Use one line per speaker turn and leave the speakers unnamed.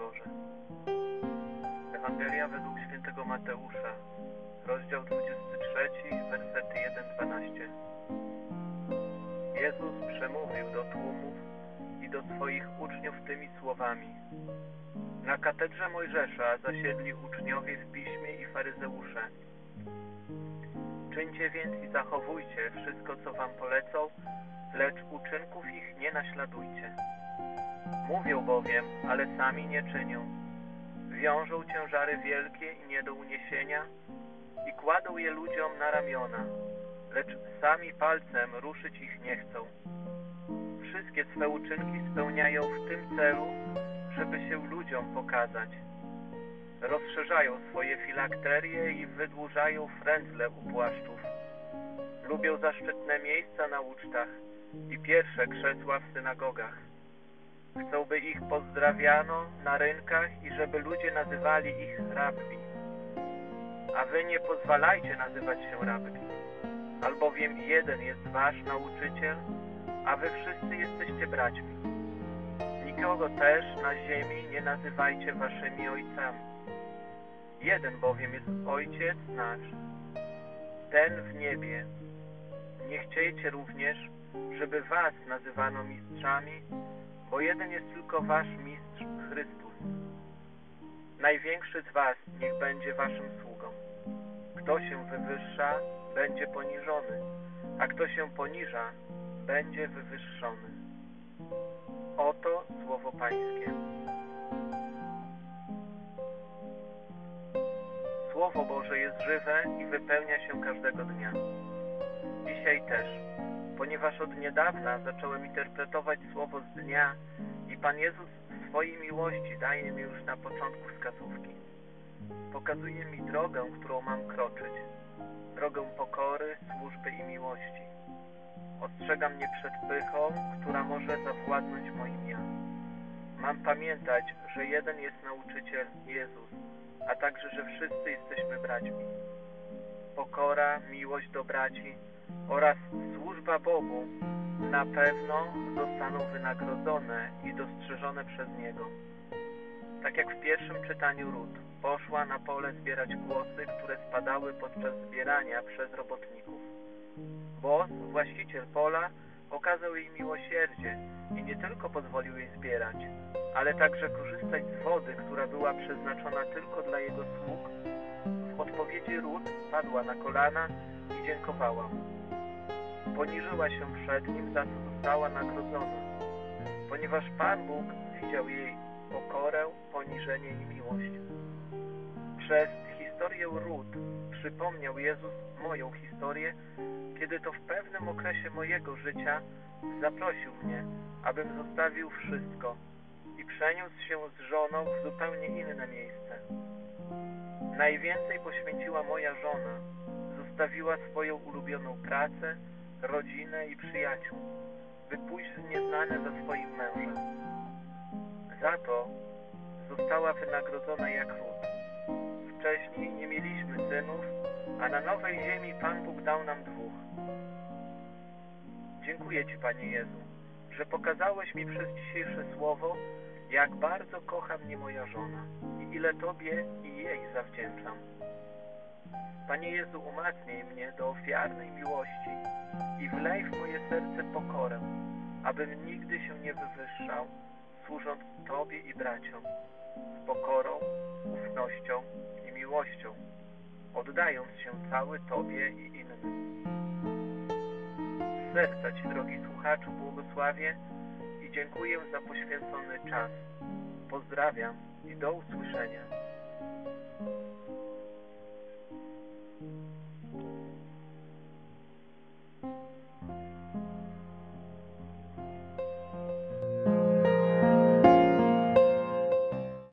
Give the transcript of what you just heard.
Boże. Ewangelia według świętego Mateusza, rozdział 23, wersety 1-12. Jezus przemówił do tłumów i do swoich uczniów tymi słowami. Na katedrze Mojżesza zasiedli uczniowie w piśmie i faryzeusze. Czyńcie więc i zachowujcie wszystko, co wam polecą, lecz uczynków ich nie naśladujcie. Mówią bowiem, ale sami nie czynią. Wiążą ciężary wielkie i nie do uniesienia i kładą je ludziom na ramiona, lecz sami palcem ruszyć ich nie chcą. Wszystkie swe uczynki spełniają w tym celu, żeby się ludziom pokazać. Rozszerzają swoje filakterie i wydłużają frędzle u płaszczów. Lubią zaszczytne miejsca na ucztach i pierwsze krzesła w synagogach. Chcą, by ich pozdrawiano na rynkach i żeby ludzie nazywali ich rabbi. A wy nie pozwalajcie nazywać się rabbi, albowiem jeden jest wasz nauczyciel, a wy wszyscy jesteście braćmi. Nikogo też na ziemi nie nazywajcie waszymi ojcami. Jeden bowiem jest Ojciec nasz, ten w niebie. Nie chciejcie również, żeby was nazywano mistrzami, bo jeden jest tylko wasz mistrz Chrystus. Największy z was niech będzie waszym sługą. Kto się wywyższa, będzie poniżony, a kto się poniża, będzie wywyższony. Oto słowo Pańskie. Słowo Boże jest żywe i wypełnia się każdego dnia. Dzisiaj też, ponieważ od niedawna zacząłem interpretować słowo z dnia i Pan Jezus w swojej miłości daje mi już na początku wskazówki. Pokazuje mi drogę, którą mam kroczyć. Drogę pokory, służby i miłości. Ostrzega mnie przed pychą, która może zawładnąć moim ja. Mam pamiętać, że jeden jest nauczyciel Jezus, a także, że wszyscy jesteśmy braćmi. Pokora, miłość do braci oraz służba Bogu na pewno zostaną wynagrodzone i dostrzeżone przez Niego. Tak jak w pierwszym czytaniu Rut poszła na pole zbierać głosy, które spadały podczas zbierania przez robotników. Boss, właściciel pola, okazał jej miłosierdzie i nie tylko pozwolił jej zbierać, ale także korzystać z wody, która była przeznaczona tylko dla jego sług. W odpowiedzi Rut padła na kolana i dziękowała mu. Poniżyła się przed nim, za co została nagrodzona, ponieważ Pan Bóg widział jej pokorę, poniżenie i miłość. Przez historię Rut przypomniał Jezus moją historię, kiedy to w pewnym okresie mojego życia zaprosił mnie, abym zostawił wszystko i przeniósł się z żoną w zupełnie inne miejsce. Najwięcej poświęciła moja żona. Zostawiła swoją ulubioną pracę, rodzinę i przyjaciół, by pójść nieznane za swoim mężem. Za to została wynagrodzona jak Rut. Wcześniej nie mieliśmy synów, a na nowej ziemi Pan Bóg dał nam dwóch. Dziękuję Ci, Panie Jezu, że pokazałeś mi przez dzisiejsze słowo, jak bardzo kocha mnie moja żona i ile Tobie i jej zawdzięczam. Panie Jezu, umacnij mnie do ofiarnej miłości i wlej w moje serce pokorę, abym nigdy się nie wywyższał, służąc Tobie i braciom, z pokorą, ufnością i miłością, oddając się cały Tobie i innym. Serca Ci, drogi słuchaczu, błogosławię i dziękuję za poświęcony czas. Pozdrawiam i do usłyszenia. Thank you.